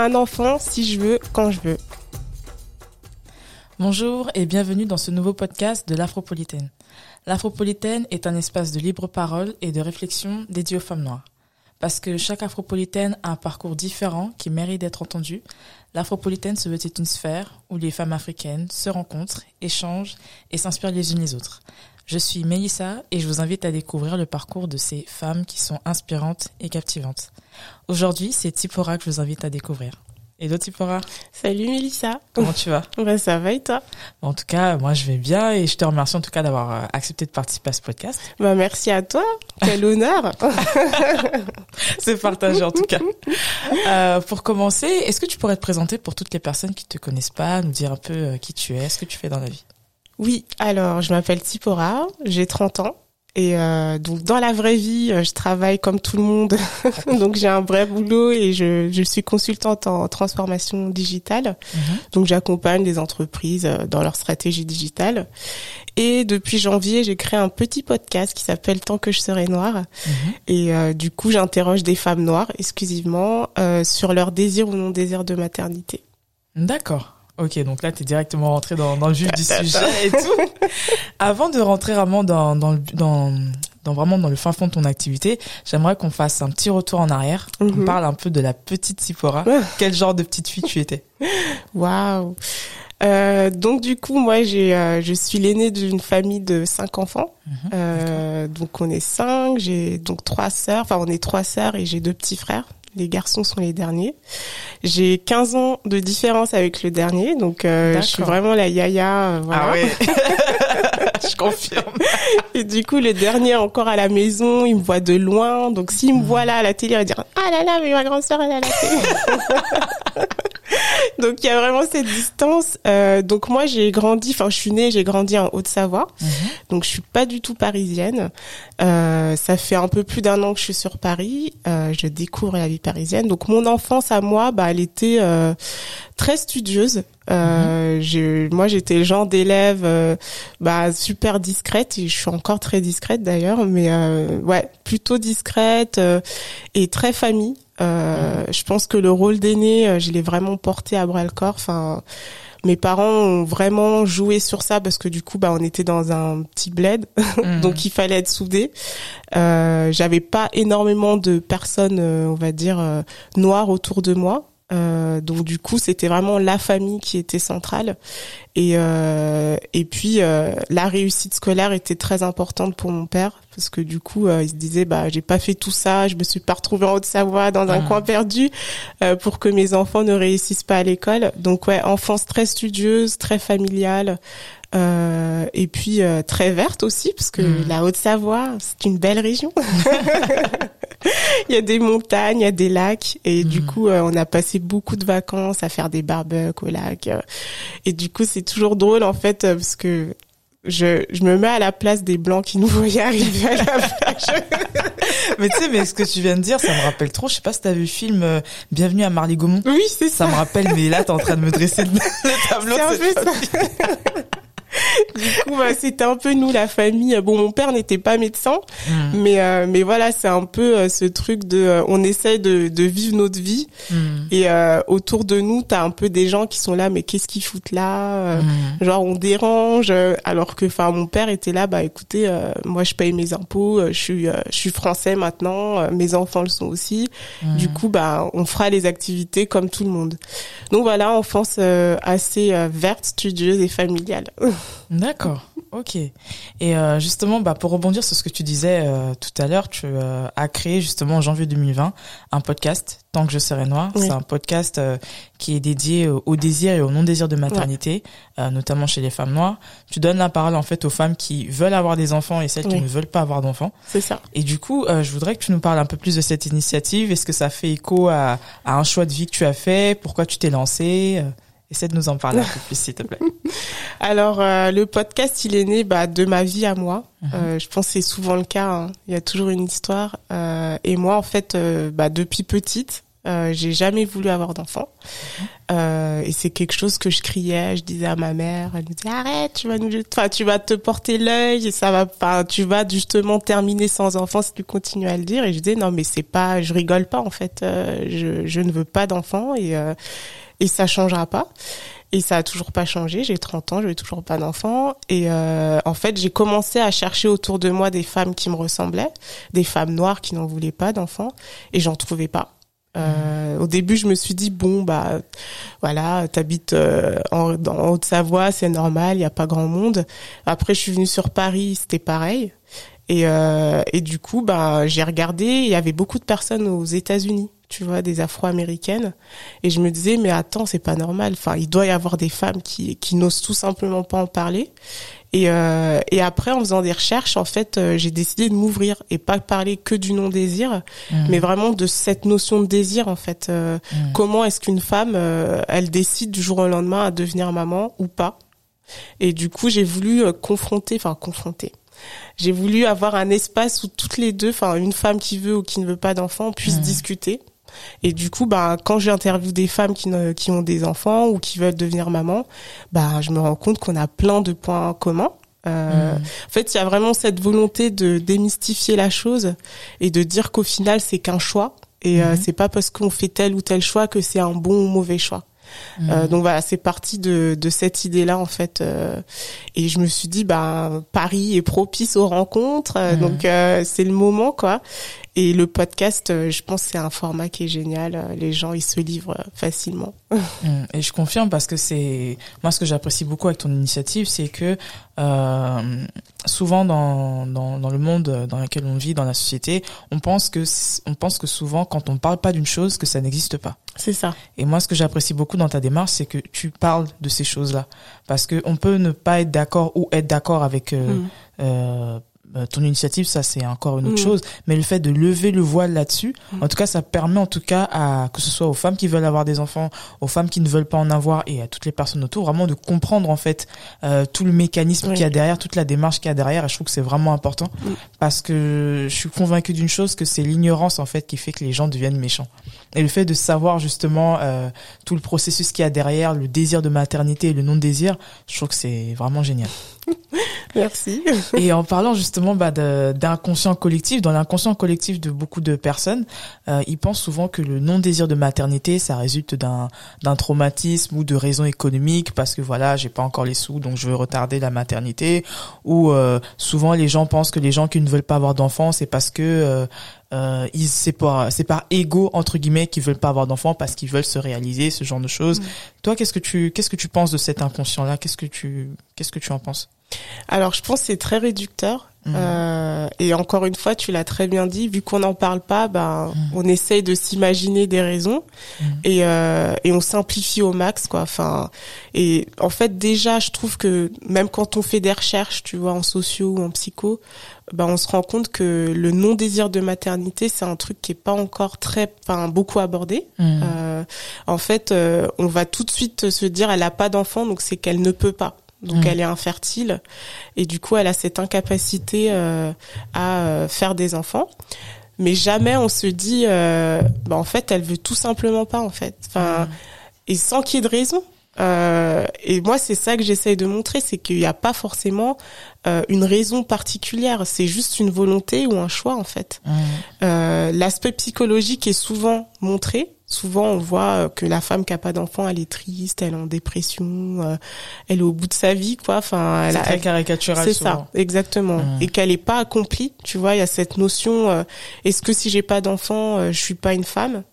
un enfant si je veux, quand je veux. Bonjour et bienvenue dans ce nouveau podcast de l'Afropolitaine. L'Afropolitaine est un espace de libre parole et de réflexion dédié aux femmes noires. Parce que chaque Afropolitaine a un parcours différent qui mérite d'être entendu, l'Afropolitaine se veut être une sphère où les femmes africaines se rencontrent, échangent et s'inspirent les unes les autres. Je suis Mélissa et je vous invite à découvrir le parcours de ces femmes qui sont inspirantes et captivantes. Aujourd'hui, c'est Tipora que je vous invite à découvrir. Hello Tipora. Salut Mélissa. Comment tu vas? Bah, Ça va et toi? En tout cas, moi je vais bien et je te remercie en tout cas d'avoir euh, accepté de participer à ce podcast. Bah merci à toi. Quel honneur. C'est partagé en tout cas. Euh, pour commencer, est-ce que tu pourrais te présenter pour toutes les personnes qui te connaissent pas, nous dire un peu euh, qui tu es, ce que tu fais dans la vie? Oui, alors je m'appelle Tipora, j'ai 30 ans. Et euh, donc dans la vraie vie, euh, je travaille comme tout le monde. donc j'ai un vrai boulot et je, je suis consultante en transformation digitale. Mhm. Donc j'accompagne des entreprises euh, dans leur stratégie digitale. Et depuis janvier, j'ai créé un petit podcast qui s'appelle Tant que je serai noire. Mhm. Et euh, du coup, j'interroge des femmes noires exclusivement sur leur désir ou non désir de maternité. D'accord. Ok, donc là, tu es directement rentré dans, dans le vif du sujet et tout. Avant de rentrer vraiment dans, dans, dans, dans, vraiment dans le fin fond de ton activité, j'aimerais qu'on fasse un petit retour en arrière. On mhm. parle un peu de la petite Sipora. Quel genre de petite fille tu étais? Waouh euh, donc du coup, moi, j'ai, euh, je suis l'aînée d'une famille de cinq enfants. Mhm. euh, donc on est cinq. J'ai donc trois sœurs. Enfin, on est trois sœurs et j'ai deux petits frères. Les garçons sont les derniers. J'ai 15 ans de différence avec le dernier, donc euh, je suis vraiment la yaya. Euh, voilà. Ah oui. je confirme. Et du coup, le dernier encore à la maison, il me voit de loin. Donc s'il me voit là à la télé, il va dire ah là là, mais ma grande sœur elle est à la télé. donc il y a vraiment cette distance. Euh, donc moi j'ai grandi, enfin je suis née, j'ai grandi en Haute-Savoie, mhm. donc je suis pas du tout parisienne. Euh, ça fait un peu plus d'un an que je suis sur Paris. Euh, je découvre la vie parisienne. Donc mon enfance à moi, bah elle était euh, très studieuse. Euh, mhm. moi, j'étais le genre d'élève euh, bah, super discrète et je suis encore très discrète d'ailleurs, mais euh, ouais, plutôt discrète et très famille. Euh, je pense que le rôle d'aîné, euh, je l'ai vraiment porté à bras le corps. Enfin, mes parents ont vraiment joué sur ça parce que du coup, bah, on était dans un petit bled, mm. donc il fallait être soudé. Euh, J'avais pas énormément de personnes, euh, on va dire, noires autour de moi. Euh, donc du coup, c'était vraiment la famille qui était centrale. Et euh, et puis euh, la réussite scolaire était très importante pour mon père parce que du coup, il se disait bah j'ai pas fait tout ça, je me suis pas retrouvée en Haute-Savoie dans un mmh. coin perdu pour que mes enfants ne réussissent pas à l'école. Donc ouais, enfance très studieuse, très familiale. Euh, et puis euh, très verte aussi parce que mmh. la Haute-Savoie c'est une belle région. il y a des montagnes, il y a des lacs et du mmh. coup euh, on a passé beaucoup de vacances à faire des barbecues au lac et du coup c'est toujours drôle en fait parce que je, je me mets à la place des blancs qui nous voyaient arriver à la plage. mais tu sais, mais ce que tu viens de dire, ça me rappelle trop. Je sais pas si t'as vu le film Bienvenue à Marly Gaumont. Oui, c'est ça. Ça me rappelle, mais là t'es en train de me dresser le tableau. C'est un peu ça. Du coup, bah, c'était un peu nous la famille. Bon, mon père n'était pas médecin, hmm. mais euh, mais voilà, c'est un peu euh, ce truc de, euh, on essaye de, de vivre notre vie hmm. et autour de nous, t'as un peu des gens qui sont là, mais qu'est-ce qu'ils foutent là hmm. Genre on dérange, alors que, enfin, mon père était là, bah écoutez, moi je paye mes impôts, je suis je suis français maintenant, mes enfants le sont aussi. Du coup, bah on fera les activités comme tout le monde. Donc voilà, enfance assez verte, studieuse et familiale. D'accord. Ok. Et euh, justement, bah, pour rebondir sur ce que tu disais euh, tout à l'heure, tu euh, as créé justement en janvier 2020 un podcast, Tant que je serai noire. C'est un podcast qui est dédié au désir et au non-désir de maternité, notamment chez les femmes noires. Tu donnes la parole en fait aux femmes qui veulent avoir des enfants et celles qui ne veulent pas avoir d'enfants. C'est ça. Et du coup, je voudrais que tu nous parles un peu plus de cette initiative. Est-ce que ça fait écho à, à un choix de vie que tu as fait? Pourquoi tu t'es lancé Essaie de nous en parler un peu plus, s'il te plaît. Alors, euh, le podcast, il est né bah, de ma vie à moi. Mhm. euh, je pense que c'est souvent le cas. Hein. Il y a toujours une histoire. Euh, et moi, en fait, euh, bah, depuis petite, Euh, j'ai jamais voulu avoir d'enfant. Euh, et c'est quelque chose que je criais, je disais à ma mère, elle me disait arrête, tu vas nous, enfin tu vas te porter l'œil et ça va, enfin tu vas justement terminer sans enfant si tu continues à le dire. Et je disais non mais c'est pas, je rigole pas en fait, euh, je, je ne veux pas d'enfant et euh, et ça changera pas. Et ça a toujours pas changé. J'ai 30 ans, je n'ai toujours pas d'enfant. Et euh, en fait, j'ai commencé à chercher autour de moi des femmes qui me ressemblaient, des femmes noires qui n'en voulaient pas d'enfants, et j'en trouvais pas. Euh, au début, je me suis dit bon bah voilà, t'habites euh, en, Haute-Savoie, c'est normal, il y a pas grand monde. Après, je suis venue sur Paris, c'était pareil. Et, euh, et du coup, bah j'ai regardé, il y avait beaucoup de personnes aux États-Unis, tu vois, des Afro-américaines. Et je me disais mais attends, c'est pas normal. Enfin, il doit y avoir des femmes qui qui n'osent tout simplement pas en parler. Et, euh, et après, en faisant des recherches, en fait, euh, j'ai décidé de m'ouvrir et pas parler que du non-désir, Mhm. mais vraiment de cette notion de désir, en fait. Euh, Mhm. Comment est-ce qu'une femme, euh, elle décide du jour au lendemain à devenir maman ou pas? Et du coup, j'ai voulu confronter, enfin confronter. J'ai voulu avoir un espace où toutes les deux, enfin une femme qui veut ou qui ne veut pas d'enfants, puissent Mhm. discuter. Et du coup, bah, quand j'interviewe des femmes qui, qui ont des enfants ou qui veulent devenir maman, bah, je me rends compte qu'on a plein de points communs. Euh, Mhm. En fait, il y a vraiment cette volonté de démystifier la chose et de dire qu'au final, c'est qu'un choix. Et euh, Mhm. c'est pas parce qu'on fait tel ou tel choix que c'est un bon ou mauvais choix. Mhm. Euh, donc voilà, c'est parti de, de cette idée-là en fait. euh, et je me suis dit, bah Paris est propice aux rencontres, euh, donc euh, c'est le moment quoi. Et le podcast, euh, je pense, c'est un format qui est génial. euh, Les gens, ils se livrent euh, facilement. Mm. Et je confirme parce que c'est moi ce que j'apprécie beaucoup avec ton initiative, c'est que euh, souvent dans, dans dans le monde dans lequel on vit, dans la société, on pense que on pense que souvent quand on parle pas d'une chose, que ça n'existe pas. C'est ça. Et moi, ce que j'apprécie beaucoup dans ta démarche, c'est que tu parles de ces choses-là, parce que on peut ne pas être d'accord ou être d'accord avec euh, Mm. euh, ton initiative, ça c'est encore une autre Mm. chose, mais le fait de lever le voile là-dessus, Mm. en tout cas, ça permet en tout cas à que ce soit aux femmes qui veulent avoir des enfants, aux femmes qui ne veulent pas en avoir et à toutes les personnes autour, vraiment de comprendre en fait euh, tout le mécanisme Oui. qu'il y a derrière, toute la démarche qu'il y a derrière. Et je trouve que c'est vraiment important Mm. parce que je suis convaincue d'une chose, que c'est l'ignorance en fait qui fait que les gens deviennent méchants. Et le fait de savoir justement euh, tout le processus qu'il y a derrière, le désir de maternité et le non-désir, je trouve que c'est vraiment génial. Merci. Et en parlant justement bah, d'inconscient collectif, dans l'inconscient collectif de beaucoup de personnes, euh, ils pensent souvent que le non-désir de maternité, ça résulte d'un d'un traumatisme ou de raisons économiques parce que voilà, j'ai pas encore les sous, donc je veux retarder la maternité. Ou euh, souvent les gens pensent que les gens qui ne veulent pas avoir d'enfants, c'est parce que euh, ils c'est par c'est par ego entre guillemets qu'ils veulent pas avoir d'enfants parce qu'ils veulent se réaliser, ce genre de choses. Mm. Toi, qu'est-ce que tu qu'est-ce que tu penses de cet inconscient là Qu'est-ce que tu qu'est-ce que tu en penses? Alors, je pense que c'est très réducteur. Mhm. Euh, et encore une fois, tu l'as très bien dit, vu qu'on n'en parle pas, ben, Mhm. on essaye de s'imaginer des raisons et, euh, et on simplifie au max, quoi. Enfin, et en fait, déjà, je trouve que même quand on fait des recherches, tu vois, en sociaux ou en psycho, ben, on se rend compte que le non-désir de maternité, c'est un truc qui est pas encore très, enfin, beaucoup abordé. Mhm. Euh, en fait, euh, on va tout de suite se dire, elle a pas d'enfant, donc c'est qu'elle ne peut pas. Donc Mm. elle est infertile et du coup elle a cette incapacité euh, à euh, faire des enfants. Mais jamais on se dit, euh, bah, en fait elle veut tout simplement pas en fait. Enfin et sans qu'il y ait de raison. Euh, et moi c'est ça que j'essaye de montrer, c'est qu'il n'y a pas forcément euh, une raison particulière. C'est juste une volonté ou un choix en fait. Mhm. Euh, L'aspect psychologique est souvent montré. Souvent, on voit euh, que la femme qui a pas d'enfant, elle est triste, elle est en dépression, euh, elle est au bout de sa vie, quoi. Enfin, elle très elle- caricatural c'est ça, exactement, Mm. et qu'elle est pas accomplie. Tu vois, il y a cette notion euh, est-ce que si j'ai pas d'enfant, euh, je suis pas une femme?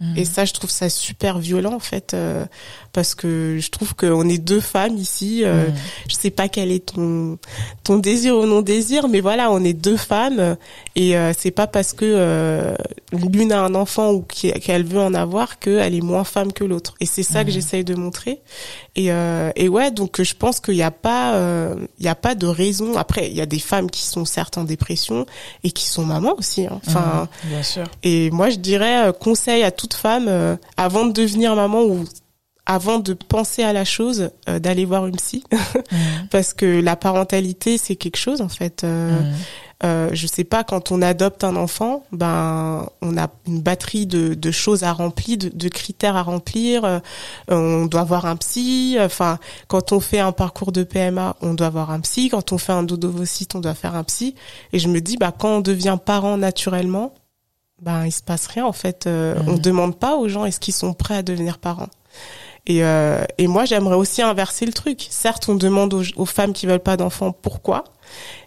Mhm. Et ça, je trouve ça super violent en fait, euh, parce que je trouve qu'on est deux femmes ici. euh, Mhm. je sais pas quel est ton ton désir ou non désir, mais voilà, on est deux femmes et euh, c'est pas parce que euh, l'une a un enfant ou qu'elle veut en avoir qu'elle est moins femme que l'autre. Et c'est ça que Mhm. j'essaye de montrer. Et euh, et ouais, donc je pense qu'il n'y a pas euh, il y a pas de raison. Après, il y a des femmes qui sont certes en dépression et qui sont mamans aussi. hein. Enfin. Mhm. bien sûr. Et moi, je dirais euh, conseil à toute femme euh, avant de devenir maman ou avant de penser à la chose, euh, d'aller voir une psy parce que la parentalité c'est quelque chose en fait. Euh, euh, je sais pas, quand on adopte un enfant, ben on a une batterie de, de choses à remplir, de, de critères à remplir. Euh, on doit avoir un psy. Enfin, quand on fait un parcours de PMA, on doit avoir un psy. Quand on fait un dodovocyte, on doit faire un psy. Et je me dis, bah quand on devient parent naturellement, ben il se passe rien en fait. Euh, Mhm. On demande pas aux gens est-ce qu'ils sont prêts à devenir parents. Et, euh, et moi, j'aimerais aussi inverser le truc. Certes, on demande aux, aux femmes qui veulent pas d'enfants pourquoi,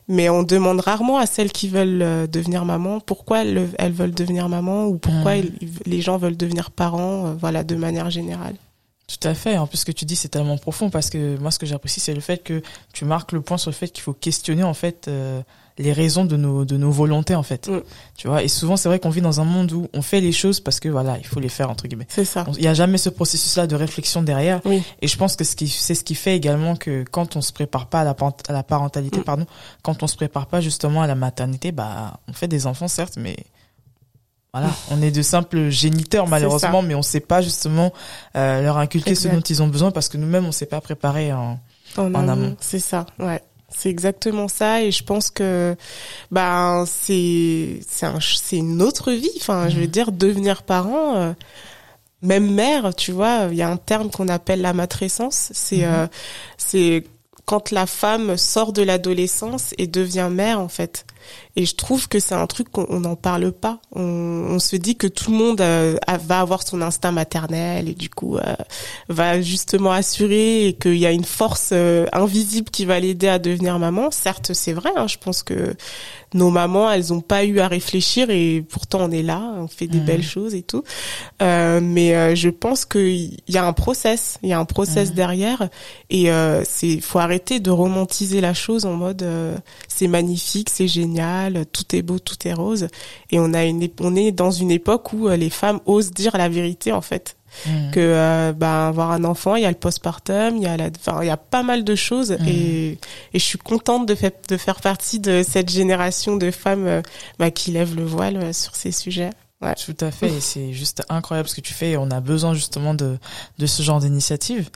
mais on demande rarement à celles qui veulent euh, devenir maman pourquoi elles, elles veulent devenir maman ou pourquoi ils- les gens veulent devenir parents, euh, voilà, de manière générale. Tout à fait. En plus, ce que tu dis, c'est tellement profond parce que moi, ce que j'apprécie, c'est le fait que tu marques le point sur le fait qu'il faut questionner en fait euh, les raisons de nos de nos volontés en fait. Mm. Tu vois. Et souvent, c'est vrai qu'on vit dans un monde où on fait les choses parce que voilà, il faut les faire entre guillemets. C'est ça. Il n'y a jamais ce processus-là de réflexion derrière. Oui. Et je pense que ce qui, c'est ce qui fait également que quand on se prépare pas à la, à la parentalité, Mm. pardon, quand on se prépare pas justement à la maternité, bah, on fait des enfants certes, mais voilà, on est de simples géniteurs malheureusement, mais on sait pas justement euh, leur inculquer ce dont ils ont besoin parce que nous-mêmes on s'est pas préparé en. En, En amont, amont. C'est ça, ouais. C'est exactement ça et je pense que ben c'est c'est un c'est une autre vie. Enfin, je veux Mhm. dire devenir parent, euh, même mère, tu vois, il y a un terme qu'on appelle la matrescence. C'est Mhm. euh, c'est quand la femme sort de l'adolescence et devient mère en fait. Et je trouve que c'est un truc qu'on on n'en parle pas. On, on se dit que tout le monde euh, va avoir son instinct maternel et du coup euh, va justement assurer et qu'il y a une force euh, invisible qui va l'aider à devenir maman. Certes, c'est vrai. hein, je pense que nos mamans, elles ont pas eu à réfléchir et pourtant on est là, on fait des Mhm. belles choses et tout. Euh, mais euh, je pense qu'il y a un process, il y a un process Mhm. derrière et euh, c'est faut arrêter de romantiser la chose en mode euh, c'est magnifique, c'est génial, tout est beau, tout est rose. Et on a une, on est dans une époque où euh, les femmes osent dire la vérité en fait Mm. que euh, bah, avoir un enfant, il y a le postpartum, il y a la, enfin, il y a pas mal de choses Mhm. et, et je suis contente de, fait, de faire partie de cette génération de femmes euh, bah, qui lèvent le voile euh, sur ces sujets. Ouais. Tout à fait, et c'est juste incroyable ce que tu fais. Et on a besoin justement de de ce genre d'initiative.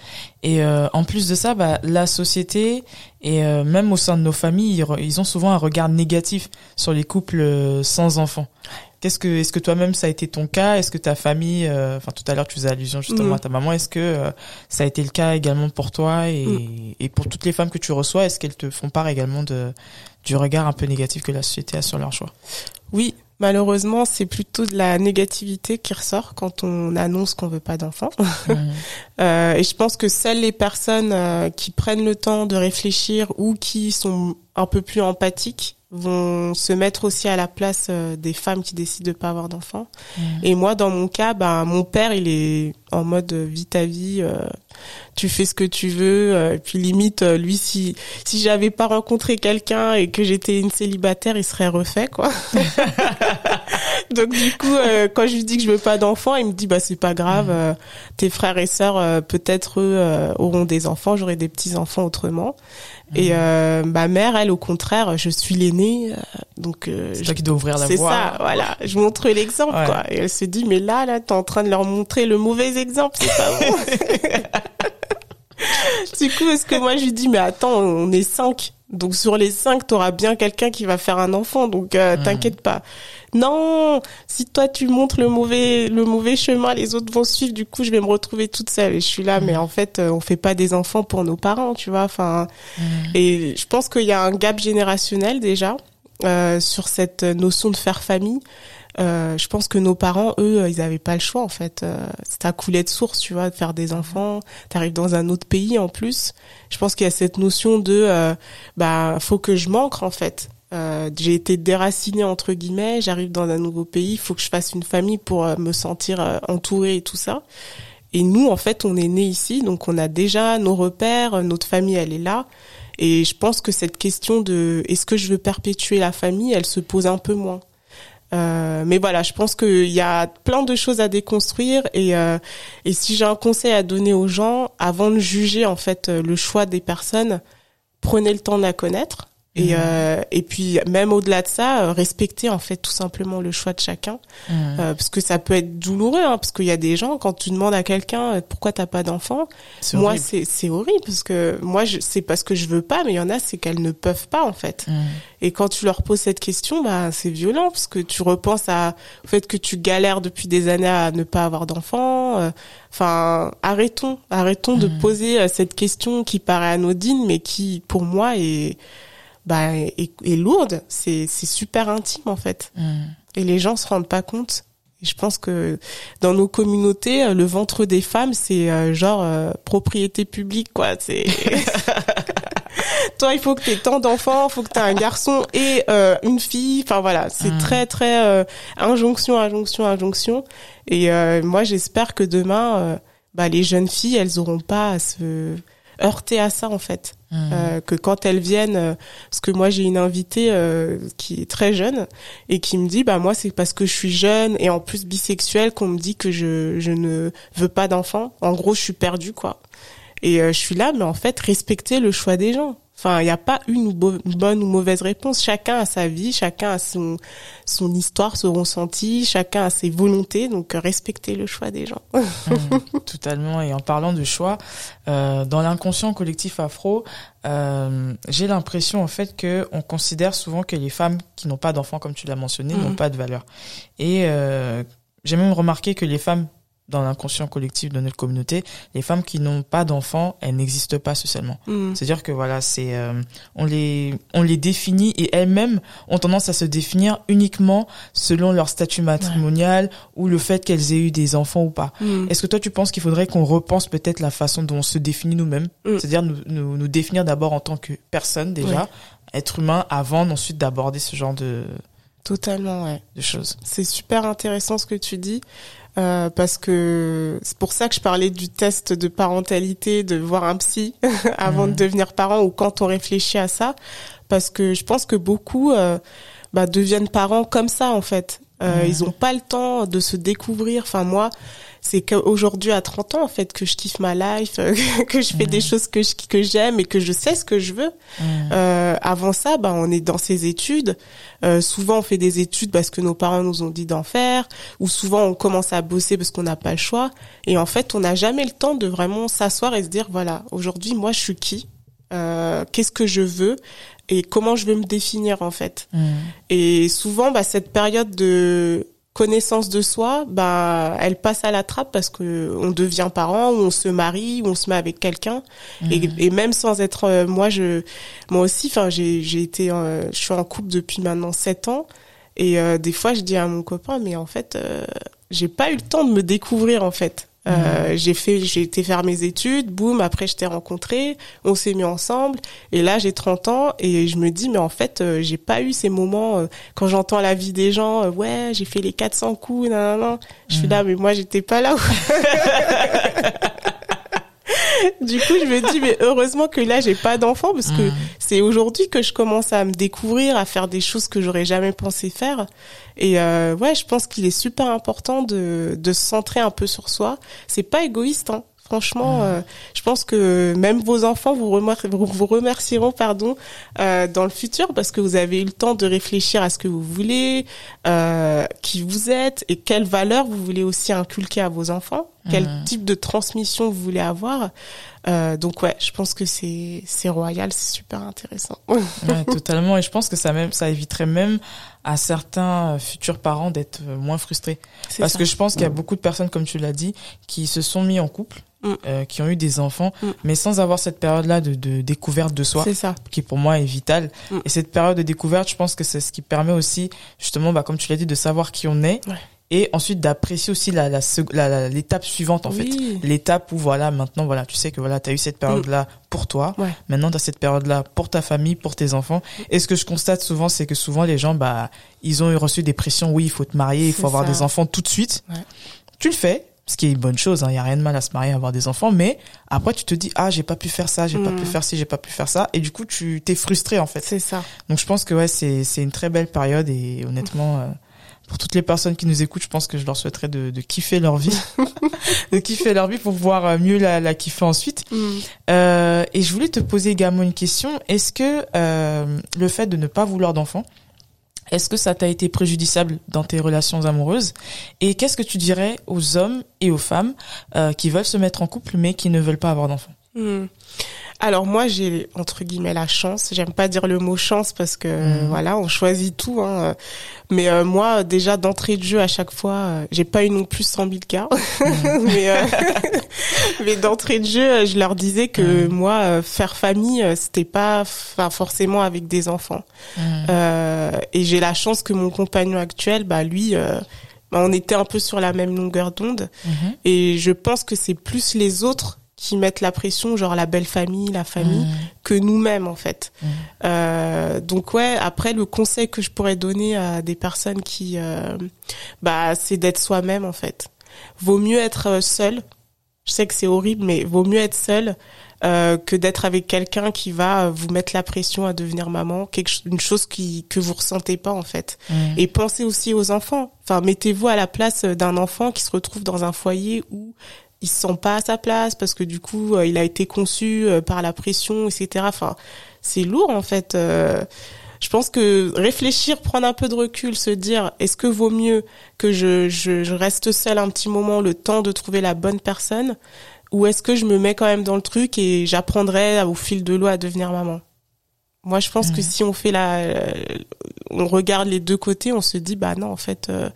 Et euh, en plus de ça, bah, la société et euh, même au sein de nos familles, ils, ont souvent un regard négatif sur les couples euh, sans enfants. Qu'est-ce que est-ce que toi-même ça a été ton cas? Est-ce que ta famille, euh, enfin tout à l'heure tu faisais allusion justement Mhm. à ta maman, est-ce que euh, ça a été le cas également pour toi? Et, Mhm. et pour toutes les femmes que tu reçois, est-ce qu'elles te font part également de du regard un peu négatif que la société a sur leur choix? Oui, malheureusement, c'est plutôt de la négativité qui ressort quand on annonce qu'on veut pas d'enfant. Mhm. Euh, et je pense que seules les personnes euh, qui prennent le temps de réfléchir ou qui sont un peu plus empathiques vont se mettre aussi à la place euh, des femmes qui décident de pas avoir d'enfants. Et moi, dans mon cas, ben mon père, il est en mode euh, vis ta vie, euh, tu fais ce que tu veux. euh, et puis limite, euh, lui, si si j'avais pas rencontré quelqu'un et que j'étais une célibataire, il serait refait quoi. Donc du coup, euh, quand je lui dis que je veux pas d'enfants, il me dit bah c'est pas grave, euh, tes frères et sœurs euh, peut-être eux euh, auront des enfants, j'aurai des petits enfants autrement. Et euh, ma mère, elle, au contraire, je suis l'aînée, euh, donc euh, C'est je- toi qui dois ouvrir la c'est voie. ça, voilà. Je montre l'exemple, Ouais. quoi. Et elle se dit, mais là, là, t'es en train de leur montrer le mauvais exemple, c'est pas bon. du coup, est-ce que moi, je lui dis, mais attends, on est cinq. Donc, sur les cinq, t'auras bien quelqu'un qui va faire un enfant. Donc, euh, Mhm. t'inquiète pas. Non, si toi, tu montres le mauvais, le mauvais chemin, les autres vont suivre. Du coup, je vais me retrouver toute seule. Et je suis là, Mhm. mais en fait, euh, on fait pas des enfants pour nos parents, tu vois. Enfin, Mhm. et je pense qu'il y a un gap générationnel déjà euh, sur cette notion de faire famille. Euh, je pense que nos parents, eux, euh, ils avaient pas le choix en fait. Euh, à couler de source, tu vois, de faire des enfants. T'arrives dans un autre pays en plus. Je pense qu'il y a cette notion de, euh, bah, faut que je manque en fait. Euh, j'ai été déracinée entre guillemets. J'arrive dans un nouveau pays, faut que je fasse une famille pour me sentir entourée et tout ça. Et nous, en fait, on est né ici, donc on a déjà nos repères, notre famille, elle est là. Et je pense que cette question de est-ce que je veux perpétuer la famille, elle se pose un peu moins. Euh, mais voilà, je pense qu'il y a plein de choses à déconstruire et, euh, et si j'ai un conseil à donner aux gens, avant de juger en fait euh, le choix des personnes, prenez le temps de la connaître Et, Mhm. euh, et puis même au-delà de ça, euh, respecter en fait tout simplement le choix de chacun, Mhm. Euh, parce que ça peut être douloureux, hein, parce qu'il y a des gens quand tu demandes à quelqu'un euh, pourquoi t'as pas d'enfant, moi c'est c'est horrible parce que moi c'est parce que je veux pas, mais il y en a c'est qu'elles ne peuvent pas en fait. Mhm. Et quand tu leur poses cette question, bah c'est violent parce que tu repenses à au fait que tu galères depuis des années à ne pas avoir d'enfant. euh, Enfin, arrêtons, arrêtons de poser cette question qui paraît anodine, mais qui pour moi est bah est, est lourde. C'est c'est super intime en fait. Mhm. Et les gens se rendent pas compte. Et je pense que dans nos communautés, euh, le ventre des femmes, c'est euh, genre euh, propriété publique, quoi. C'est toi, il faut que t'aies tant d'enfants, il faut que t'aies un garçon et euh, une fille. Enfin voilà, c'est Mm. très très euh, injonction, injonction, injonction. Et euh, moi, j'espère que demain, euh, bah, les jeunes filles, elles auront pas à se heurter à ça en fait. Mhm. Euh, que quand elles viennent, euh, parce que moi j'ai une invitée euh, qui est très jeune et qui me dit bah moi c'est parce que je suis jeune et en plus bisexuelle qu'on me dit que je je ne veux pas d'enfant. En gros je suis perdue quoi. Et euh, je suis là mais en fait respecter le choix des gens. Enfin il n'y a pas une bonne ou mauvaise réponse. Chacun a sa vie, chacun a son son histoire, son ressenti, chacun a ses volontés donc euh, respecter le choix des gens. Mhm, Totalement. Et en parlant de choix, euh, dans l'inconscient collectif afro, euh, j'ai l'impression en fait que on considère souvent que les femmes qui n'ont pas d'enfants, comme tu l'as mentionné, Mhm. n'ont pas de valeur. Et euh, j'ai même remarqué que les femmes dans l'inconscient collectif de notre communauté, les femmes qui n'ont pas d'enfants, elles n'existent pas socialement. Mm. C'est-à-dire que voilà, c'est euh, on les on les définit et elles-mêmes ont tendance à se définir uniquement selon leur statut matrimonial ou le fait qu'elles aient eu des enfants ou pas. Mm. Est-ce que toi tu penses qu'il faudrait qu'on repense peut-être la façon dont on se définit nous-mêmes, Mm. c'est-à-dire nous, nous nous définir d'abord en tant que personne déjà, être humain avant ensuite d'aborder ce genre de Totalement ouais. de choses. C'est super intéressant ce que tu dis euh, parce que c'est pour ça que je parlais du test de parentalité, de voir un psy avant de devenir parent ou quand on réfléchit à ça, parce que je pense que beaucoup euh, bah, deviennent parents comme ça en fait. Euh. Ils ont pas le temps de se découvrir. Enfin moi, c'est qu'aujourd'hui à 30 ans en fait que je kiffe ma life, que je fais des choses que je, que j'aime et que je sais ce que je veux. Euh, avant ça, bah, on est dans ses études. Euh, souvent, on fait des études parce que nos parents nous ont dit d'en faire, ou souvent on commence à bosser parce qu'on n'a pas le choix. Et en fait, on n'a jamais le temps de vraiment s'asseoir et se dire voilà, aujourd'hui, moi, je suis qui? Euh, Qu'est-ce que je veux? Et comment je veux me définir en fait. Mhm. Et souvent, bah, cette période de connaissance de soi, bah, elle passe à la trappe parce que on devient parent, ou on se marie, ou on se met avec quelqu'un. Et, Mhm. et même sans être, euh, moi, je, moi aussi, enfin, j'ai, j'ai été, euh, je suis en couple depuis maintenant sept ans. Et euh, des fois, je dis à mon copain, mais en fait, euh, j'ai pas eu le temps de me découvrir en fait. Euh, j'ai fait, j'ai été faire mes études, boum, après je t'ai rencontré, on s'est mis ensemble, et là j'ai 30 ans et je me dis mais en fait euh, j'ai pas eu ces moments euh, quand j'entends la vie des gens, ouais j'ai fait les 400 coups, nan, nan, nan. je suis Mhm. là mais moi j'étais pas là. du coup je me dis mais heureusement que là j'ai pas d'enfant parce que Mhm. c'est aujourd'hui que je commence à me découvrir, à faire des choses que j'aurais jamais pensé faire. Et euh, ouais, je pense qu'il est super important de, de se centrer un peu sur soi. C'est pas égoïste, hein. Franchement, euh, je pense que même vos enfants vous, remar- vous vous remercieront pardon euh, dans le futur parce que vous avez eu le temps de réfléchir à ce que vous voulez, euh, qui vous êtes et quelles valeurs vous voulez aussi inculquer à vos enfants, quel Mhm. type de transmission vous voulez avoir. Euh, donc ouais, je pense que c'est c'est royal, c'est super intéressant. Ouais, totalement. Et je pense que ça même, ça éviterait même à certains euh, futurs parents d'être euh, moins frustrés. C'est Parce ça. que je pense qu'il y a beaucoup de personnes, comme tu l'as dit, qui se sont mis en couple, Mm. euh, qui ont eu des enfants, mais sans avoir cette période-là de, de découverte de soi, c'est ça. qui pour moi est vitale. Et cette période de découverte, je pense que c'est ce qui permet aussi, justement, bah, comme tu l'as dit, de savoir qui on est, Ouais. Et ensuite d'apprécier aussi la, la, sec- la- la- l'étape suivante, en fait. L'étape où voilà maintenant voilà tu sais que voilà tu as eu cette période là pour toi Ouais. maintenant tu as cette période là pour ta famille pour tes enfants et ce que je constate souvent c'est que souvent les gens bah ils ont eu reçu des pressions oui il faut te marier il faut avoir ça. des enfants tout de suite Ouais. tu le fais ce qui est une bonne chose il y a rien de mal à se marier avoir des enfants mais après tu te dis ah j'ai pas pu faire ça j'ai pas Mm. pu faire ci j'ai pas pu faire ça et du coup tu t'es frustré en fait C'est ça. donc je pense que ouais c'est c'est une très belle période et honnêtement euh, pour toutes les personnes qui nous écoutent, je pense que je leur souhaiterais de, de kiffer leur vie, de kiffer leur vie pour pouvoir euh, mieux la, la kiffer ensuite. Mm. Euh, et je voulais te poser également une question. Est-ce que euh, le fait de ne pas vouloir d'enfant, est-ce que ça t'a été préjudiciable dans tes relations amoureuses? Et qu'est-ce que tu dirais aux hommes et aux femmes euh, qui veulent se mettre en couple mais qui ne veulent pas avoir d'enfants? Mm. Alors moi j'ai entre guillemets la chance. J'aime pas dire le mot chance parce que Mhm. voilà on choisit tout. Hein. Mais euh, moi déjà d'entrée de jeu à chaque fois, euh, j'ai pas eu non plus 100 000 cas. mais euh, mais d'entrée de jeu, euh, je leur disais que Mhm. moi euh, faire famille euh, c'était pas forcément avec des enfants. Euh, et j'ai la chance que mon compagnon actuel, bah lui, euh, bah, on était un peu sur la même longueur d'onde. Mhm. Et je pense que c'est plus les autres qui mettent la pression, genre la belle famille, la famille, Mhm. que nous-mêmes en fait. Mhm. Euh, donc ouais, après le conseil que je pourrais donner à des personnes qui, euh, bah, c'est d'être soi-même en fait. Vaut mieux être euh, seul. Je sais que c'est horrible, mais vaut mieux être seul euh, que d'être avec quelqu'un qui va euh, vous mettre la pression à devenir maman, quelque une chose qui que vous ressentez pas en fait. Mhm. Et pensez aussi aux enfants. Enfin, mettez-vous à la place euh, d'un enfant qui se retrouve dans un foyer où il se sent pas à sa place parce que du coup, euh, il a été conçu euh, par la pression, etc. Enfin, c'est lourd en fait. Euh, je pense que réfléchir, prendre un peu de recul, se dire est-ce que vaut mieux que je, je, je reste seule un petit moment, le temps de trouver la bonne personne, ou est-ce que je me mets quand même dans le truc et j'apprendrai au fil de l'eau à devenir maman? Moi, je pense que Mhm. si on fait la, on regarde les deux côtés, on se dit bah non, en fait. euh,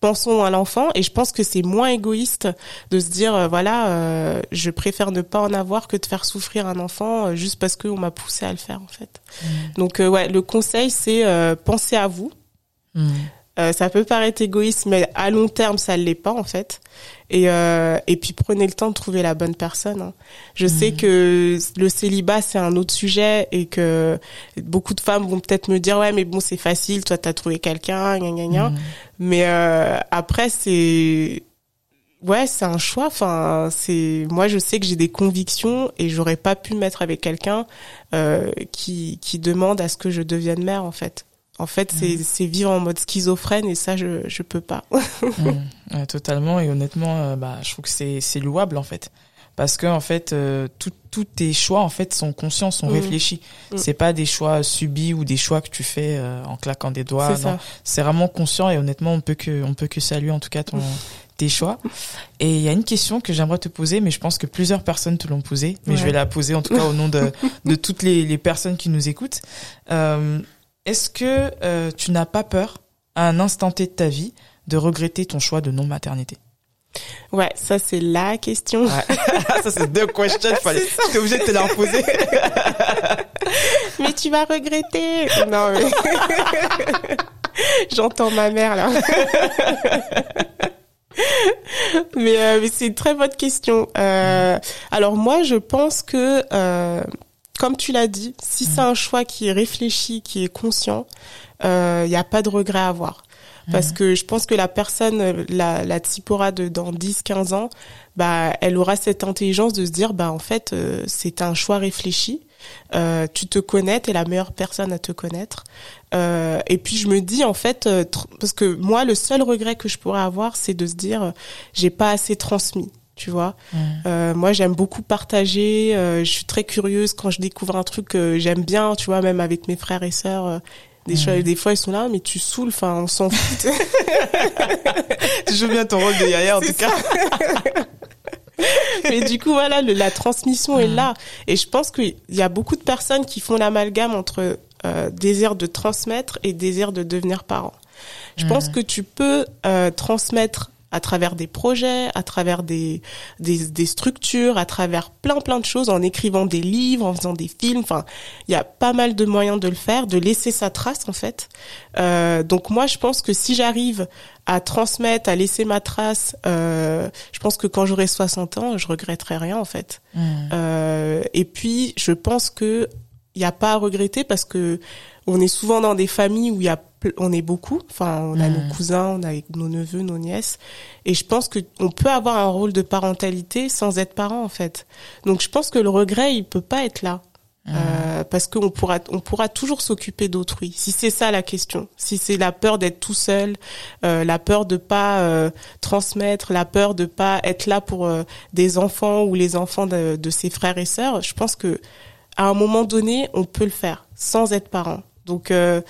pensons à l'enfant et je pense que c'est moins égoïste de se dire euh, voilà euh, je préfère ne pas en avoir que de faire souffrir un enfant euh, juste parce qu'on m'a poussé à le faire en fait Mhm. donc ouais le conseil c'est euh, penser à vous. Euh, ça peut paraître égoïste mais à long terme ça l'est pas en fait et euh, et puis prenez le temps de trouver la bonne personne hein. je sais que le célibat c'est un autre sujet et que beaucoup de femmes vont peut-être me dire ouais mais bon c'est facile toi t'as trouvé quelqu'un gna gna gna. Mais euh, après, c'est ouais, c'est un choix. Enfin, c'est moi, je sais que j'ai des convictions et j'aurais pas pu me mettre avec quelqu'un euh, qui qui demande à ce que je devienne mère. En fait, en fait, c'est c'est vivre en mode schizophrène et ça, je je peux pas. Ouais, totalement et honnêtement euh, bah je trouve que c'est c'est louable en fait parce que en fait euh, tout- tous tes choix en fait sont conscients sont Mhm. réfléchis Mhm. c'est pas des choix subis ou des choix que tu fais euh, en claquant des doigts c'est non. ça. c'est vraiment conscient et honnêtement on peut que on peut que saluer en tout cas ton tes choix et il y a une question que j'aimerais te poser mais je pense que plusieurs personnes te l'ont posée mais je vais la poser en tout cas au nom de de toutes les les personnes qui nous écoutent Euh, est-ce que euh, tu n'as pas peur à un instant T de ta vie de regretter ton choix de non maternité Ouais, ça c'est la question. Ouais. ça c'est deux questions, fallait, j'étais obligé de te la reposer. mais tu vas regretter. Non, mais j'entends ma mère là. mais, euh, mais c'est une très bonne question. Euh, alors moi, je pense que, euh, comme tu l'as dit, si c'est un choix qui est réfléchi, qui est conscient, il n'y a pas de regret à avoir. Parce que je pense que la personne, la, la Tsipora de dans 10, 15 ans, bah, elle aura cette intelligence de se dire, bah, en fait, euh, c'est un choix réfléchi. Euh, tu te connais, t'es la meilleure personne à te connaître. Euh, et puis je me dis en fait, euh, parce que moi le seul regret que je pourrais avoir, c'est de se dire, euh, j'ai pas assez transmis. Tu vois, Euh, moi j'aime beaucoup partager. euh, je suis très curieuse quand je découvre un truc que j'aime bien. Tu vois, même avec mes frères et sœurs. Euh, des, choses- des fois ils sont là, mais tu saoules. Enfin, on s'en fout. tu joues bien ton rôle de yaya en tout cas. mais du coup, voilà, le- la transmission est là. Et je pense qu'il y a beaucoup de personnes qui font l'amalgame entre euh, désir de transmettre et désir de devenir parent. Je pense que tu peux euh, transmettre à travers des projets, à travers des, des, des structures, à travers plein plein de choses, en écrivant des livres, en faisant des films. Enfin, il y a pas mal de moyens de le faire, de laisser sa trace en fait. Euh, donc moi, je pense que si j'arrive à transmettre, à laisser ma trace, euh, je pense que quand j'aurai 60 ans, je regretterai rien en fait. Euh, et puis, je pense que il n'y a pas à regretter parce que on est souvent dans des familles où il y a on est beaucoup, enfin on a nos cousins, on a nos neveux, nos nièces, et je pense que on peut avoir un rôle de parentalité sans être parent en fait. Donc je pense que le regret il peut pas être là. Euh, parce qu'on pourra on pourra toujours s'occuper d'autrui. Si c'est ça la question. Si c'est la peur d'être tout seul euh, la peur de pas euh, transmettre la peur de pas être là pour des enfants ou les enfants de, de ses frères et sœurs je pense que à un moment donné on peut le faire sans être parent donc euh,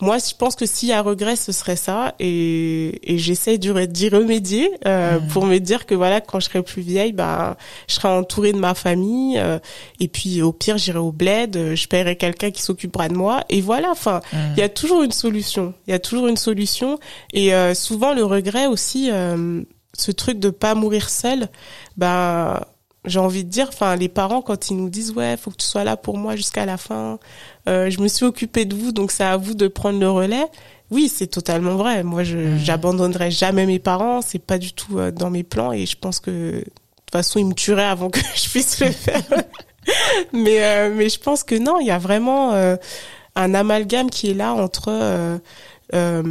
moi, je pense que s'il y a regret, ce serait ça, et, et j'essaie d'y remédier euh, Mhm. pour me dire que voilà, quand je serai plus vieille, bah, je serai entourée de ma famille, euh, et puis au pire, j'irai au bled, euh, je paierai quelqu'un qui s'occupera de moi, et voilà. Enfin, Mhm. il y a toujours une solution. Il y a toujours une solution, et euh, souvent le regret aussi, euh, ce truc de pas mourir seul, bah j'ai envie de dire, enfin, les parents, quand ils nous disent, ouais, faut que tu sois là pour moi jusqu'à la fin, euh, je me suis occupée de vous, donc c'est à vous de prendre le relais. Oui, c'est totalement vrai. Moi, je, Mhm. j'abandonnerai jamais mes parents. C'est pas du tout euh, dans mes plans et je pense que, de toute façon, ils me tueraient avant que je puisse le faire. mais, euh, mais je pense que non, il y a vraiment euh, un amalgame qui est là entre euh, euh,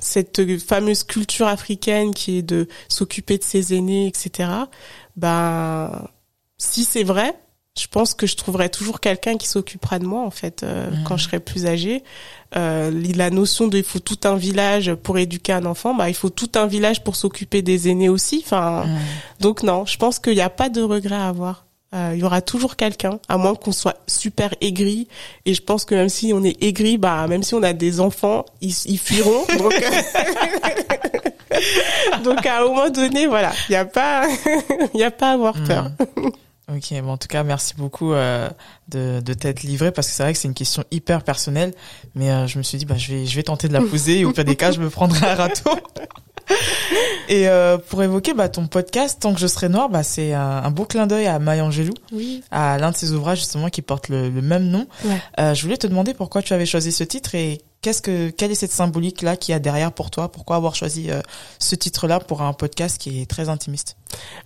cette fameuse culture africaine qui est de s'occuper de ses aînés, etc. Ben, si c'est vrai, je pense que je trouverai toujours quelqu'un qui s'occupera de moi en fait euh, Mhm. quand je serai plus âgée. Euh, la notion de il faut tout un village pour éduquer un enfant, bah il faut tout un village pour s'occuper des aînés aussi. Enfin, Mhm. donc non, je pense qu'il n'y a pas de regret à avoir. Euh, Il y aura toujours quelqu'un, à moins qu'on soit super aigri. Et je pense que même si on est aigri, bah même si on a des enfants, ils, ils fuiront. Donc, donc à un moment donné, voilà, il n'y a pas, il y a pas à avoir peur. Mhm. Ok, bon, en tout cas, merci beaucoup euh, de, de t'être livré parce que c'est vrai que c'est une question hyper personnelle, mais euh, je me suis dit bah je vais je vais tenter de la poser et au pire des cas je me prendrai un râteau. Et euh, pour évoquer bah ton podcast tant que je serai noir, bah c'est un, un beau clin d'œil à Maya Angelou, Oui. à l'un de ses ouvrages justement qui porte le, le même nom. Ouais. Euh, je voulais te demander pourquoi tu avais choisi ce titre et qu'est-ce que quelle est cette symbolique là qui y a derrière pour toi? Pourquoi avoir choisi euh, ce titre là pour un podcast qui est très intimiste?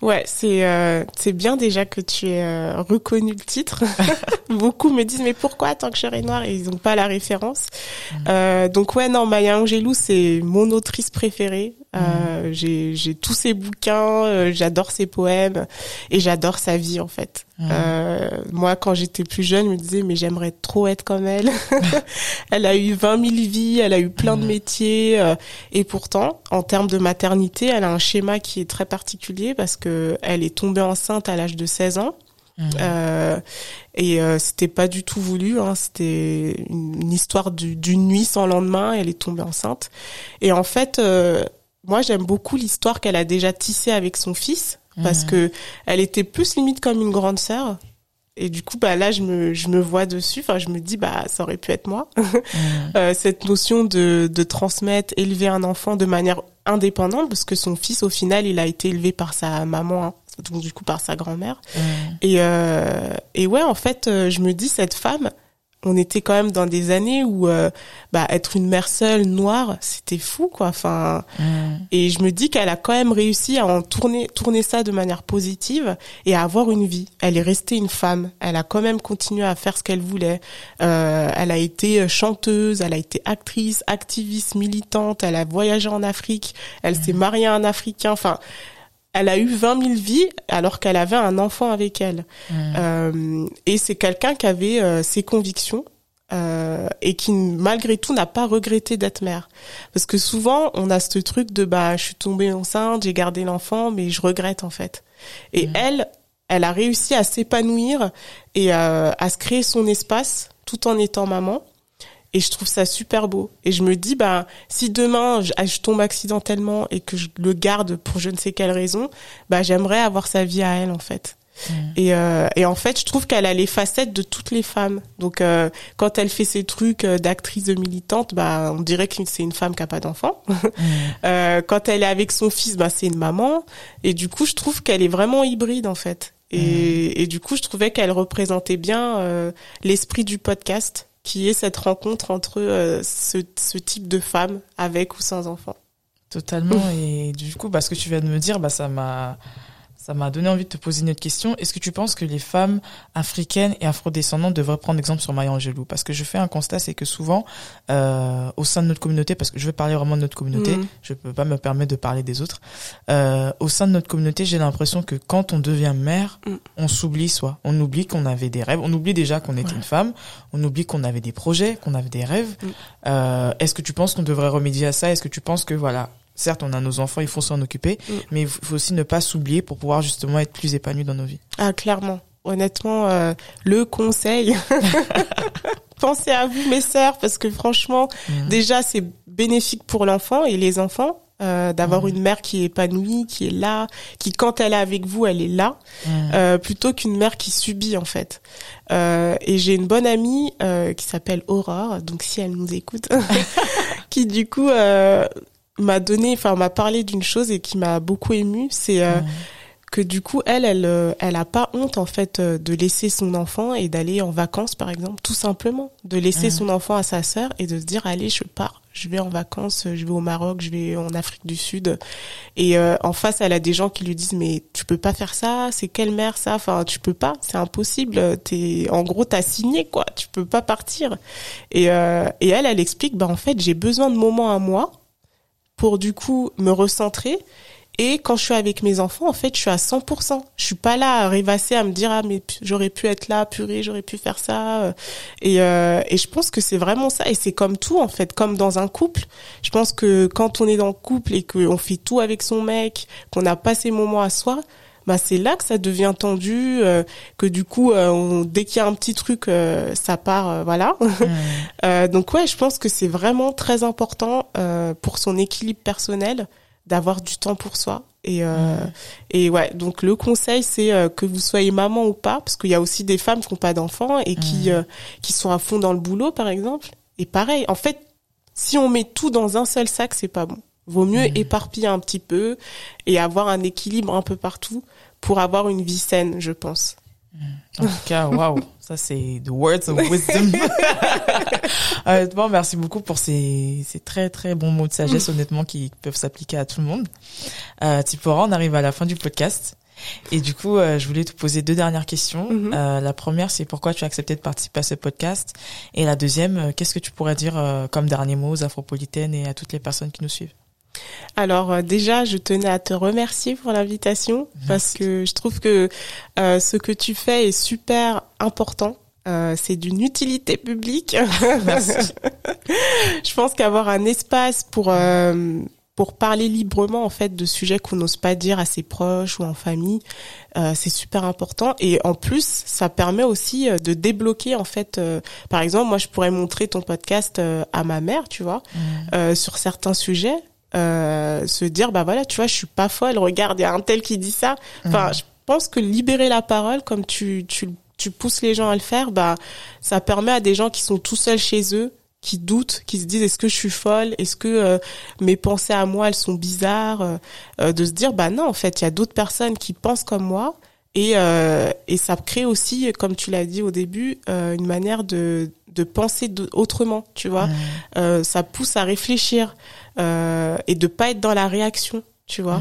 Ouais, c'est euh, c'est bien déjà que tu aies euh, reconnu le titre. Beaucoup me disent mais pourquoi tant que je serai noire? Et ils n'ont pas la référence. Euh, donc ouais non Maya Angelou c'est mon autrice préférée. Euh, J'ai j'ai tous ses bouquins, euh, j'adore ses poèmes et j'adore sa vie en fait. Mhm. Euh, moi quand j'étais plus jeune je me disais mais j'aimerais trop être comme elle. elle a eu 20 000 vies, elle a eu plein de Mhm. métiers euh, et pourtant en termes de maternité elle a un schéma qui est très particulier parce que elle est tombée enceinte à l'âge de 16 ans euh, et euh, c'était pas du tout voulu hein, c'était une, une histoire du- d'une nuit sans lendemain elle est tombée enceinte et en fait euh, moi j'aime beaucoup l'histoire qu'elle a déjà tissée avec son fils parce Mhm. que elle était plus limite comme une grande sœur et du coup bah là je me je me vois dessus enfin je me dis bah ça aurait pu être moi Mhm. euh, cette notion de, de transmettre, élever un enfant de manière indépendante, parce que son fils, au final, il a été élevé par sa maman, hein, donc du coup par sa grand-mère. Mhm. Et, euh, et ouais, en fait, euh, je me dis, cette femme, on était quand même dans des années où euh, bah, être une mère seule, noire, c'était fou, quoi. Enfin, et je me dis qu'elle a quand même réussi à en tourner, tourner ça de manière positive et à avoir une vie. Elle est restée une femme. Elle a quand même continué à faire ce qu'elle voulait. Euh, elle a été chanteuse, elle a été actrice, activiste, militante. Elle a voyagé en Afrique. Elle s'est mariée à un Africain. Enfin, elle a eu 20 000 vies alors qu'elle avait un enfant avec elle. Mhm. Euh, et c'est quelqu'un qui avait euh, ses convictions euh, et qui malgré tout n'a pas regretté d'être mère. Parce que souvent on a ce truc de bah je suis tombée enceinte, j'ai gardé l'enfant, mais je regrette en fait. Et Mhm. elle, elle a réussi à s'épanouir et à se créer son espace tout en étant maman. Et je trouve ça super beau. Et je me dis, bah, si demain je, je tombe accidentellement et que je le garde pour je ne sais quelle raison, bah, j'aimerais avoir sa vie à elle, en fait. Et, euh, et en fait, je trouve qu'elle a les facettes de toutes les femmes. Donc, euh, quand elle fait ses trucs euh, d'actrice, de militante, bah, on dirait que c'est une femme qui a pas d'enfant. Euh, quand elle est avec son fils, bah, c'est une maman. Et du coup, je trouve qu'elle est vraiment hybride, en fait. Et, et du coup, je trouvais qu'elle représentait bien euh, l'esprit du podcast, qui est cette rencontre entre euh, ce, type de femme avec ou sans enfant. Totalement. et du coup, bah, ce que tu viens de me dire, bah, ça m'a, Ça m'a donné envie de te poser une autre question. Est-ce que tu penses que les femmes africaines et afrodescendantes devraient prendre exemple sur Maya Angelou? Parce que je fais un constat, c'est que souvent, euh, au sein de notre communauté, parce que je vais parler vraiment de notre communauté, Mhm. je peux pas me permettre de parler des autres. Euh, au sein de notre communauté, j'ai l'impression que quand on devient mère, Mm. on s'oublie soi. On oublie qu'on avait des rêves. On oublie déjà qu'on était Ouais. une femme. On oublie qu'on avait des projets, qu'on avait des rêves. Mm. Euh, Est-ce que tu penses qu'on devrait remédier à ça? Est-ce que tu penses que voilà, certes, on a nos enfants, il faut s'en occuper, Mm. mais il faut aussi ne pas s'oublier pour pouvoir justement être plus épanoui dans nos vies. Ah, clairement. Honnêtement, euh, le conseil, pensez à vous, mes sœurs, parce que franchement, Mm. déjà, c'est bénéfique pour l'enfant et les enfants. euh, d'avoir Mhm. une mère qui est épanouie, qui est là, qui quand elle est avec vous, elle est là, Mm. euh, plutôt qu'une mère qui subit en fait. Euh, et j'ai une bonne amie qui s'appelle Aurore, donc si elle nous écoute, qui du coup m'a donné, enfin m'a parlé d'une chose et qui m'a beaucoup émue, c'est euh, que du coup elle elle euh, elle a pas honte en fait euh, de laisser son enfant et d'aller en vacances par exemple tout simplement. De laisser son enfant à sa sœur et de se dire allez je pars je vais en vacances je vais au Maroc je vais en Afrique du Sud. Et euh, en face elle a des gens qui lui disent mais tu peux pas faire ça c'est quelle mère ça? Enfin tu peux pas c'est impossible t'es en gros t'as signé quoi tu peux pas partir. Et euh, et elle elle explique bah en fait j'ai besoin de moments à moi pour du coup me recentrer et quand je suis avec mes enfants, en fait, je suis à 100%. Je suis pas là à rêvasser, à me dire ah mais j'aurais pu être là, purée, j'aurais pu faire ça. euh. Et euh, et je pense que c'est vraiment ça. Et c'est comme tout en fait, comme dans un couple. Je pense que quand on est dans le couple et qu'on fait tout avec son mec, qu'on n'a pas ces moments à soi, bah c'est là que ça devient tendu, euh, que du coup euh, on- dès qu'il y a un petit truc, euh, ça part, euh, voilà. Mm. Euh, donc ouais, je pense que c'est vraiment très important euh, pour son équilibre personnel d'avoir du temps pour soi. Et, euh, Mhm. et ouais, donc le conseil, c'est euh, que vous soyez maman ou pas, parce qu'il y a aussi des femmes qui n'ont pas d'enfants et qui, Mhm. euh, qui sont à fond dans le boulot, par exemple. Et pareil, en fait, si on met tout dans un seul sac, c'est pas bon. Vaut mieux Mhm. éparpiller un petit peu et avoir un équilibre un peu partout pour avoir une vie saine, je pense. En tout cas, waouh, ça c'est the words of wisdom. honnêtement, merci beaucoup pour ces, ces très très bons mots de sagesse, honnêtement, qui peuvent s'appliquer à tout le monde. Euh, Tipora, on arrive à la fin du podcast. Et du coup, euh, je voulais te poser deux dernières questions. Mhm. Euh, la première, c'est pourquoi tu as accepté de participer à ce podcast? Et la deuxième, euh, qu'est-ce que tu pourrais dire euh, comme dernier mot aux Afropolitaines et à toutes les personnes qui nous suivent? Alors euh, déjà, je tenais à te remercier pour l'invitation parce que je trouve que euh, ce que tu fais est super important. Euh, c'est d'une utilité publique. Merci. je pense qu'avoir un espace pour pour parler librement en fait de sujets qu'on n'ose pas dire à ses proches ou en famille, c'est super important. Et en plus, ça permet aussi de débloquer en fait. par exemple, moi, je pourrais montrer ton podcast à ma mère, tu vois, Mm. euh, sur certains sujets. Euh, se dire bah voilà tu vois je suis pas folle regarde il y a un tel qui dit ça. Enfin Mm. je pense que libérer la parole comme tu tu tu pousses les gens à le faire bah ça permet à des gens qui sont tout seuls chez eux qui doutent qui se disent est-ce que je suis folle? Est-ce que euh, mes pensées à moi elles sont bizarres? Euh, euh, de se dire bah non en fait il y a d'autres personnes qui pensent comme moi. Et euh, et ça crée aussi comme tu l'as dit au début euh, une manière de de penser autrement tu vois euh, ça pousse à réfléchir euh, et de pas être dans la réaction, tu vois.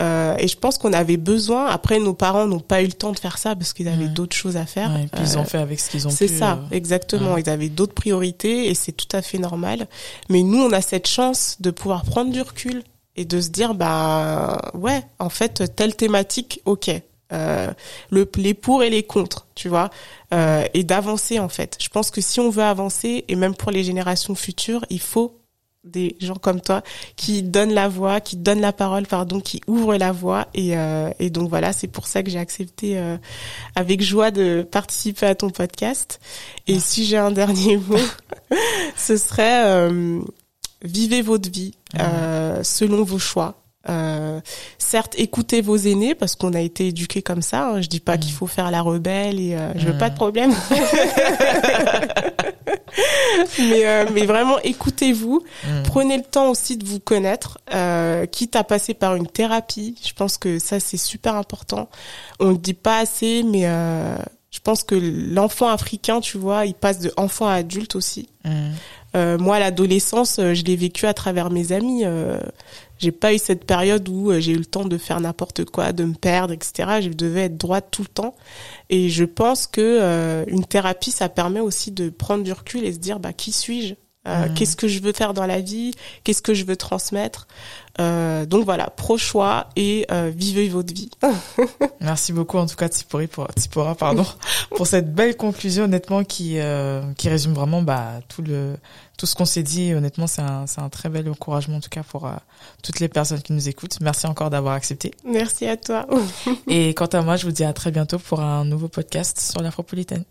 Euh, et je pense qu'on avait besoin. Après, nos parents n'ont pas eu le temps de faire ça parce qu'ils avaient Ouais. d'autres choses à faire. Et puis ils ont fait avec ce qu'ils ont c'est ça, exactement. Ils avaient d'autres priorités et c'est tout à fait normal. Mais nous, on a cette chance de pouvoir prendre du recul et de se dire, bah ouais, en fait, telle thématique, ok. Euh, le, les pour et les contre, tu vois, euh, et d'avancer en fait. Je pense que si on veut avancer, et même pour les générations futures, il faut des gens comme toi qui donnent la voix, qui donnent la parole, pardon, qui ouvrent la voix. Et, euh, et donc voilà, c'est pour ça que j'ai accepté euh, avec joie de participer à ton podcast. Et si j'ai un dernier mot, ce serait euh, vivez votre vie euh, selon vos choix. Euh, certes, écoutez vos aînés parce qu'on a été éduqués comme ça. hein. Je dis pas Mm. qu'il faut faire la rebelle et euh, je veux Mm. pas de problème. mais euh, mais vraiment écoutez-vous. mm. Prenez le temps aussi de vous connaître, euh, quitte à passer par une thérapie. Je pense que ça c'est super important. On le dit pas assez, mais euh, je pense que l'enfant africain, tu vois, il passe de enfant à adulte aussi. Mm. Euh, moi, l'adolescence, je l'ai vécu à travers mes amis. J'ai pas eu cette période où euh, j'ai eu le temps de faire n'importe quoi, de me perdre, etc. Je devais être droite tout le temps. Et je pense que euh, une thérapie, ça permet aussi de prendre du recul et se dire, bah, qui suis-je? Euh, Mhm. Qu'est-ce que je veux faire dans la vie? Qu'est-ce que je veux transmettre? Euh, Donc voilà, pro choix et euh, vivez votre vie. Merci beaucoup en tout cas Tsipori pour Tsipora pardon pour cette belle conclusion honnêtement qui euh, qui résume vraiment bah tout le tout ce qu'on s'est dit honnêtement c'est un c'est un très bel encouragement en tout cas pour euh, toutes les personnes qui nous écoutent. Merci encore d'avoir accepté. Merci à toi. Et quant à moi, je vous dis à très bientôt pour un nouveau podcast sur l'Afropolitaine.